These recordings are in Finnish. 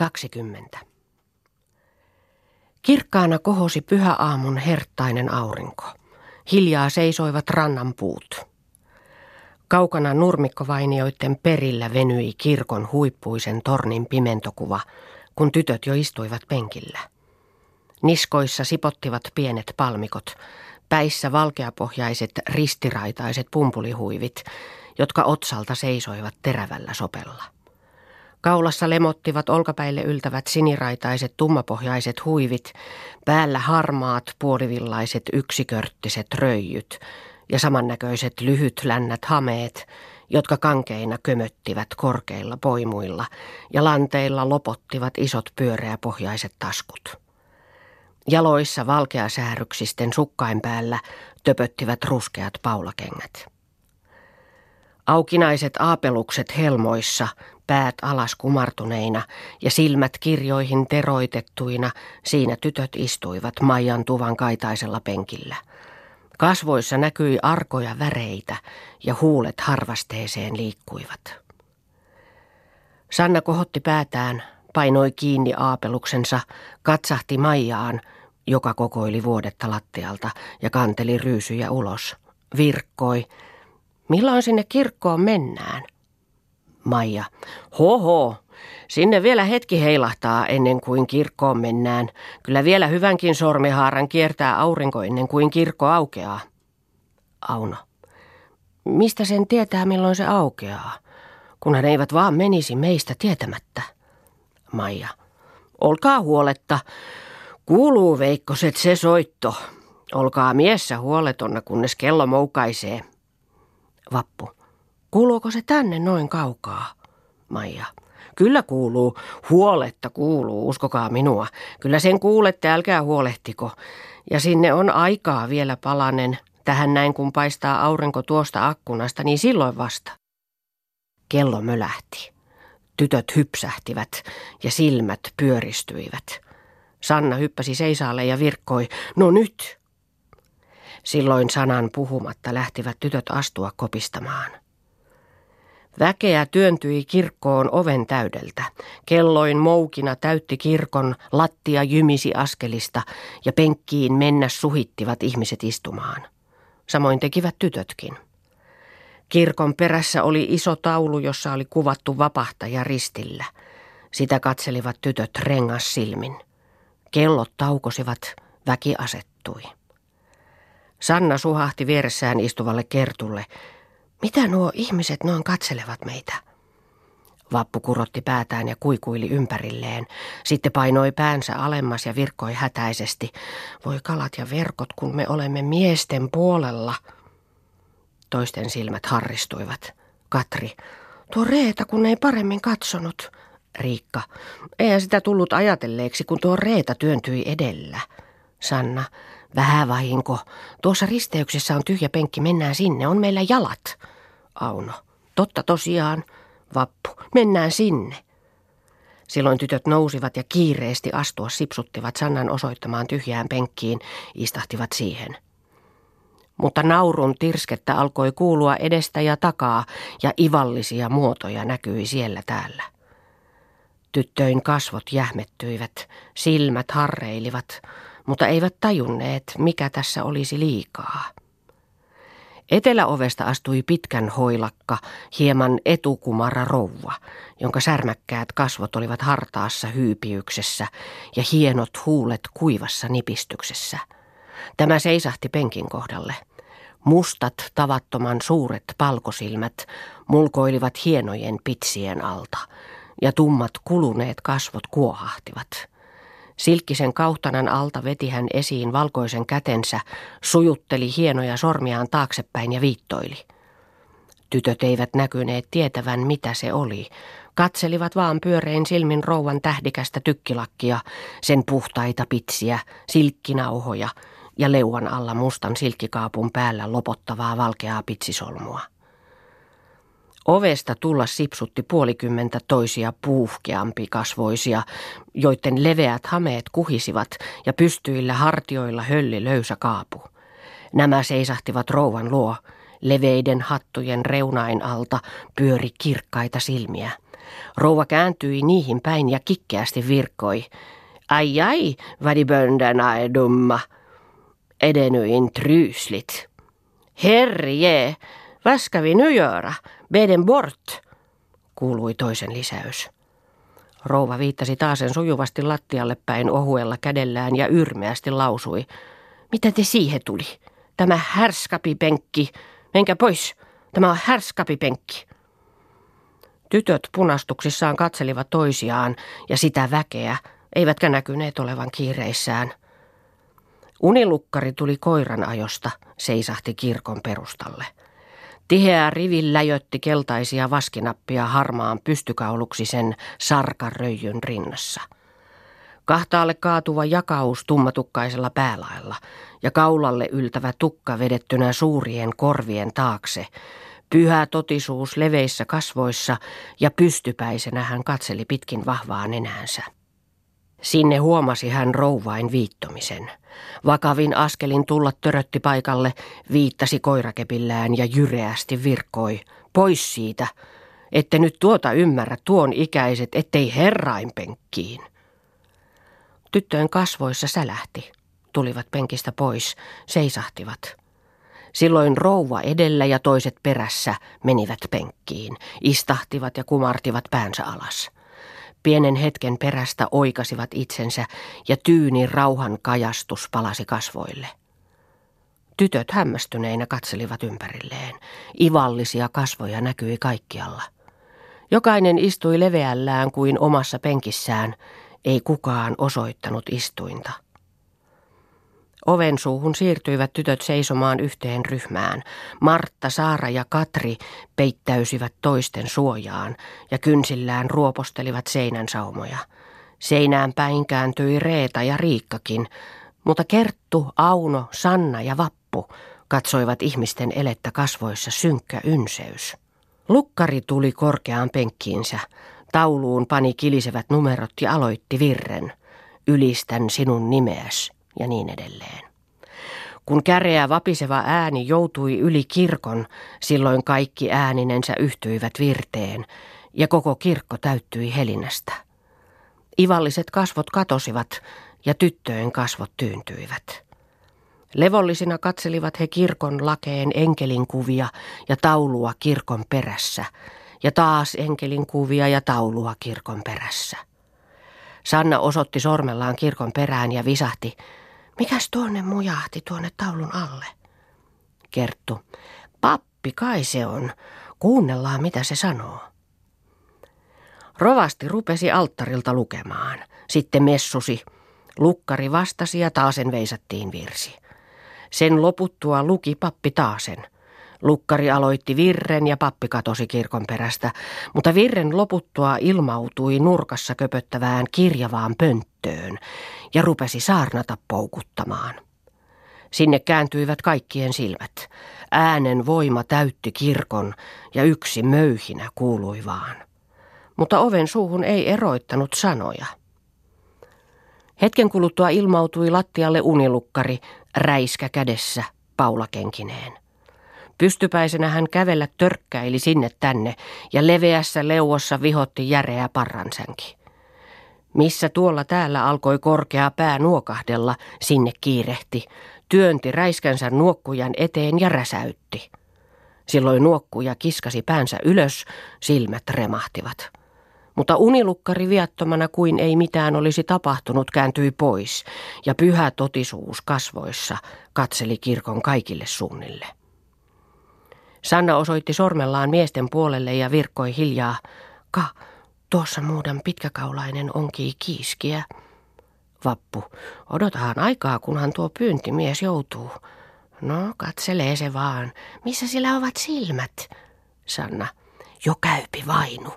20. Kirkkaana kohosi pyhäaamun herttainen aurinko. Hiljaa seisoivat rannan puut. Kaukana nurmikkovainioiden perillä venyi kirkon huippuisen tornin pimentokuva, kun tytöt jo istuivat penkillä. Niskoissa sipottivat pienet palmikot, päissä valkeapohjaiset ristiraitaiset pumpulihuivit, jotka otsalta seisoivat terävällä sopella. Kaulassa lemottivat olkapäille yltävät siniraitaiset tummapohjaiset huivit, päällä harmaat puolivillaiset yksikörttiset röijyt ja samannäköiset lyhyt lännät hameet, jotka kankeina kömöttivät korkeilla poimuilla ja lanteilla lopottivat isot pyöreäpohjaiset taskut. Jaloissa valkeasääryksisten sukkain päällä töpöttivät ruskeat paulakengät. Aukinaiset aapelukset helmoissa, päät alas kumartuneina ja silmät kirjoihin teroitettuina, siinä tytöt istuivat Maijan tuvan kaitaisella penkillä. Kasvoissa näkyi arkoja väreitä ja huulet harvasteeseen liikkuivat. Sanna kohotti päätään, painoi kiinni aapeluksensa, katsahti Maijaan, joka kokoili vuodetta lattialta ja kanteli ryysyjä ulos. Virkkoi, Milloin sinne kirkkoon mennään? Maija. Hoho, sinne vielä hetki heilahtaa ennen kuin kirkkoon mennään. Kyllä vielä hyvänkin sormihaaran kiertää aurinko ennen kuin kirkko aukeaa. Auno. Mistä sen tietää milloin se aukeaa? Kunhan eivät vaan menisi meistä tietämättä. Maija. Olkaa huoletta. Kuuluu veikkoset se soitto. Olkaa miessä huoletonna, kunnes kello moukaisee. Vappu. Kuuluuko se tänne noin kaukaa? Maija. Kyllä kuuluu. Huoletta kuuluu, uskokaa minua. Kyllä sen kuulette, älkää huolehtiko. Ja sinne on aikaa vielä palanen. Tähän näin kun paistaa aurinko tuosta akkunasta, niin silloin vasta. Kello mölähti. Tytöt hypsähtivät ja silmät pyöristyivät. Sanna hyppäsi seisaalle ja virkkoi, no nyt. Silloin sanan puhumatta lähtivät tytöt astua kopistamaan. Väkeä työntyi kirkkoon oven täydeltä. Kelloin moukina täytti kirkon, lattia jymisi askelista ja penkkiin mennä suhittivat ihmiset istumaan. Samoin tekivät tytötkin. Kirkon perässä oli iso taulu, jossa oli kuvattu vapahtaja ristillä. Sitä katselivat tytöt rengas silmin. Kellot taukosivat, väki asettui. Sanna suhahti vieressään istuvalle kertulle. Mitä nuo ihmiset noin katselevat meitä? Vappu kurotti päätään ja kuikuili ympärilleen. Sitten painoi päänsä alemmas ja virkkoi hätäisesti. Voi kalat ja verkot, kun me olemme miesten puolella. Toisten silmät harristuivat. Katri. Tuo Reeta, kun ei paremmin katsonut. Riikka. Eihän sitä tullut ajatelleeksi, kun tuo Reeta työntyi edellä. Sanna. Vähän vahinko. Tuossa risteyksessä on tyhjä penkki, mennään sinne, on meillä jalat. Auno. Totta tosiaan. Vappu. Mennään sinne. Silloin tytöt nousivat ja kiireesti astua sipsuttivat Sannan osoittamaan tyhjään penkkiin, istahtivat siihen. Mutta naurun tirskettä alkoi kuulua edestä ja takaa ja ivallisia muotoja näkyi siellä täällä. Tyttöin kasvot jähmettyivät, silmät harreilivat, mutta eivät tajunneet, mikä tässä olisi liikaa. Eteläovesta astui pitkän hoilakka, hieman etukumara rouva, jonka särmäkkäät kasvot olivat hartaassa hyypiyksessä ja hienot huulet kuivassa nipistyksessä. Tämä seisahti penkin kohdalle. Mustat, tavattoman suuret palkosilmät mulkoilivat hienojen pitsien alta, ja tummat kuluneet kasvot kuohahtivat – Silkkisen kauhtanan alta veti hän esiin valkoisen kätensä, sujutteli hienoja sormiaan taaksepäin ja viittoili. Tytöt eivät näkyneet tietävän, mitä se oli. Katselivat vaan pyörein silmin rouvan tähdikästä tykkilakkia, sen puhtaita pitsiä, silkkinauhoja ja leuan alla mustan silkkikaapun päällä lopottavaa valkeaa pitsisolmua. Ovesta tulla sipsutti puolikymmentä toisia puuhkeampi kasvoisia, joiden leveät hameet kuhisivat ja pystyillä hartioilla hölli löysä kaapu. Nämä seisahtivat rouvan luo. Leveiden hattujen reunain alta pyöri kirkkaita silmiä. Rouva kääntyi niihin päin ja kikkeästi virkkoi. Ai ai, vadibönderna är dumma. Edenyin tryslit. Herje, vad ska? Beden bort, kuului toisen lisäys. Rouva viittasi taasen sujuvasti lattialle päin ohuella kädellään ja yrmeästi lausui. Mitä te siihen tuli? Tämä härskapipenkki. Menkää pois. Tämä on härskapipenkki. Tytöt punastuksissaan katselivat toisiaan ja sitä väkeä, eivätkä näkyneet olevan kiireissään. Unilukkari tuli koiran ajosta, seisahti kirkon perustalle. Tiheä rivi läjötti keltaisia vaskinappia harmaan pystykauluksisen sarkaröijyn rinnassa. Kahtaalle kaatuva jakaus tummatukkaisella päälailla ja kaulalle yltävä tukka vedettynä suurien korvien taakse. Pyhä totisuus leveissä kasvoissa ja pystypäisenä hän katseli pitkin vahvaa nenäänsä. Sinne huomasi hän rouvain viittomisen. Vakavin askelin tulla törötti paikalle, viittasi koirakepillään ja jyreästi virkkoi. Pois siitä, ette nyt tuota ymmärrä tuon ikäiset, ettei herrain penkkiin. Tyttöjen kasvoissa sälähti. Tulivat penkistä pois, seisahtivat. Silloin rouva edellä ja toiset perässä menivät penkkiin, istahtivat ja kumartivat päänsä alas. Pienen hetken perästä oikasivat itsensä ja tyyni rauhan kajastus palasi kasvoille. Tytöt hämmästyneinä katselivat ympärilleen. Ivallisia kasvoja näkyi kaikkialla. Jokainen istui leveällään kuin omassa penkissään, ei kukaan osoittanut istuinta. Oven suuhun siirtyivät tytöt seisomaan yhteen ryhmään. Martta, Saara ja Katri peittäysivät toisten suojaan ja kynsillään ruopostelivat seinän saumoja. Seinään päin kääntyi Reeta ja Riikkakin, mutta Kerttu, Auno, Sanna ja Vappu katsoivat ihmisten elettä kasvoissa synkkä ynseys. Lukkari tuli korkeaan penkkiinsä. Tauluun pani kilisevät numerot ja aloitti virren. Ylistän sinun nimeäsi ja niin edelleen. Kun käreä vapiseva ääni joutui yli kirkon, silloin kaikki ääninensä yhtyivät virteen ja koko kirkko täyttyi helinästä. Ivalliset kasvot katosivat ja tyttöjen kasvot tyyntyivät. Levollisina katselivat he kirkon lakeen enkelin kuvia ja taulua kirkon perässä, ja taas enkelin kuvia ja taulua kirkon perässä. Sanna osoitti sormellaan kirkon perään ja visahti, Mikäs tuonne mujahti tuonne taulun alle? Kerttu. Pappi kai se on. Kuunnellaan mitä se sanoo. Rovasti rupesi alttarilta lukemaan. Sitten messusi. Lukkari vastasi ja taasen veisattiin virsi. Sen loputtua luki pappi taasen. Lukkari aloitti virren ja pappi katosi kirkon perästä, mutta virren loputtua ilmautui nurkassa köpöttävään kirjavaan pönttöön ja rupesi saarnata poukuttamaan. Sinne kääntyivät kaikkien silmät. Äänen voima täytti kirkon ja yksi möyhinä kuului vaan. Mutta oven suuhun ei eroittanut sanoja. Hetken kuluttua ilmautui lattialle unilukkari, räiskä kädessä, paulakenkineen. Pystypäisenä hän kävellä törkkäili sinne tänne ja leveässä leuossa vihotti järeä parransänki. Missä tuolla täällä alkoi korkea pää nuokahdella, sinne kiirehti, työnti räiskänsä nuokkujan eteen ja räsäytti. Silloin nuokkuja kiskasi päänsä ylös, silmät remahtivat. Mutta unilukkari viattomana kuin ei mitään olisi tapahtunut kääntyi pois, ja pyhä totisuus kasvoissa katseli kirkon kaikille suunnille. Sanna osoitti sormellaan miesten puolelle ja virkkoi hiljaa. Ka, tuossa muuden pitkäkaulainen onkin kiiskiä. Vappu, odotahan aikaa, kunhan tuo pyyntimies joutuu. No, katselee se vaan. Missä sillä ovat silmät? Sanna, jo käypi vainu.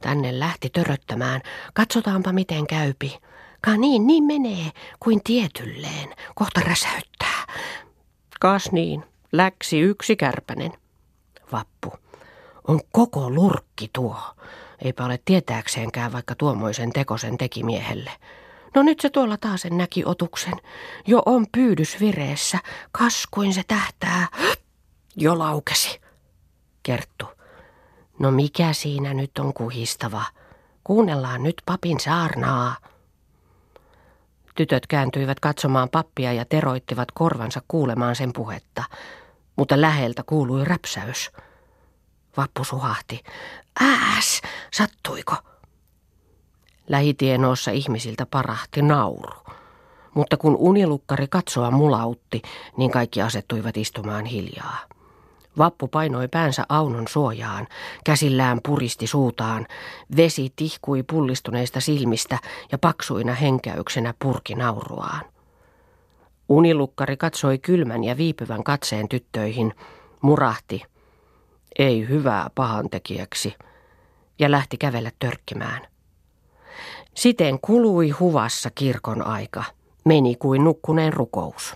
Tänne lähti töröttämään. Katsotaanpa miten käypi. Ka niin, niin menee, kuin tietylleen. Kohta räsäyttää. Kas niin, läksi yksi kärpänen. Vappu. On koko lurkki tuo. Eipä ole tietääkseenkään vaikka tuommoisen tekosen teki miehelle. No nyt se tuolla taas näki otuksen. Jo on pyydys vireessä. Kas kuin se tähtää. Jo laukesi. Kerttu. No mikä siinä nyt on kuhistava? Kuunnellaan nyt papin saarnaa. Tytöt kääntyivät katsomaan pappia ja teroittivat korvansa kuulemaan sen puhetta, mutta läheltä kuului räpsäys. Vappu suhahti. Ääs, sattuiko? Lähitienoossa ihmisiltä parahti nauru. Mutta kun unilukkari katsoa mulautti, niin kaikki asettuivat istumaan hiljaa. Vappu painoi päänsä Aunon suojaan, käsillään puristi suutaan, vesi tihkui pullistuneista silmistä ja paksuina henkäyksenä purki nauruaan. Unilukkari katsoi kylmän ja viipyvän katseen tyttöihin, murahti, ei hyvää pahantekijäksi, ja lähti kävellä törkkimään. Siten kului huvassa kirkon aika, meni kuin nukkuneen rukous.